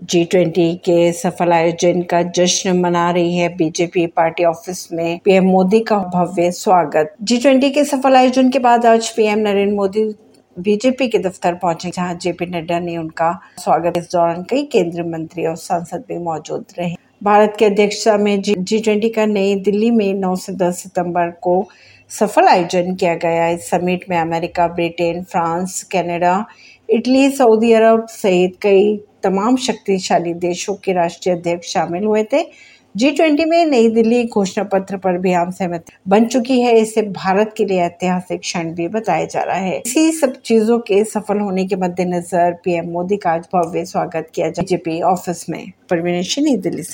G twenty के सफल आयोजन का जश्न मना रही है बीजेपी पार्टी ऑफ़िस में पीएम मोदी का भव्य स्वागत। जी ट्वेंटी के सफल आयोजन के बाद आज पीएम नरेंद्र मोदी बीजेपी के दफ्तर पहुँचे, जहाँ जेपी नड्डा ने उनका स्वागत। इस दौरान कई केंद्रीय मंत्री और सांसद भी मौजूद रहे। भारत की अध्यक्षता में जी ट्वेंटी का नई दिल्ली में 9 से 10 सितंबर को सफल आयोजन किया गया। इस समिट में America, Britain, France, Canada, Italy, Saudi Arab सहित कई तमाम शक्तिशाली देशों के राष्ट्रीय अध्यक्ष शामिल हुए थे। जी ट्वेंटी में नई दिल्ली घोषणा पत्र पर भी आम सहमति बन चुकी है। इसे भारत के लिए ऐतिहासिक क्षण भी बताया जा रहा है। इसी सब चीज़ों के सफल होने के मद्देनजर पीएम मोदी का आज भव्य स्वागत किया बीजेपी ऑफ़िस में परवीन नई दिल्ली से।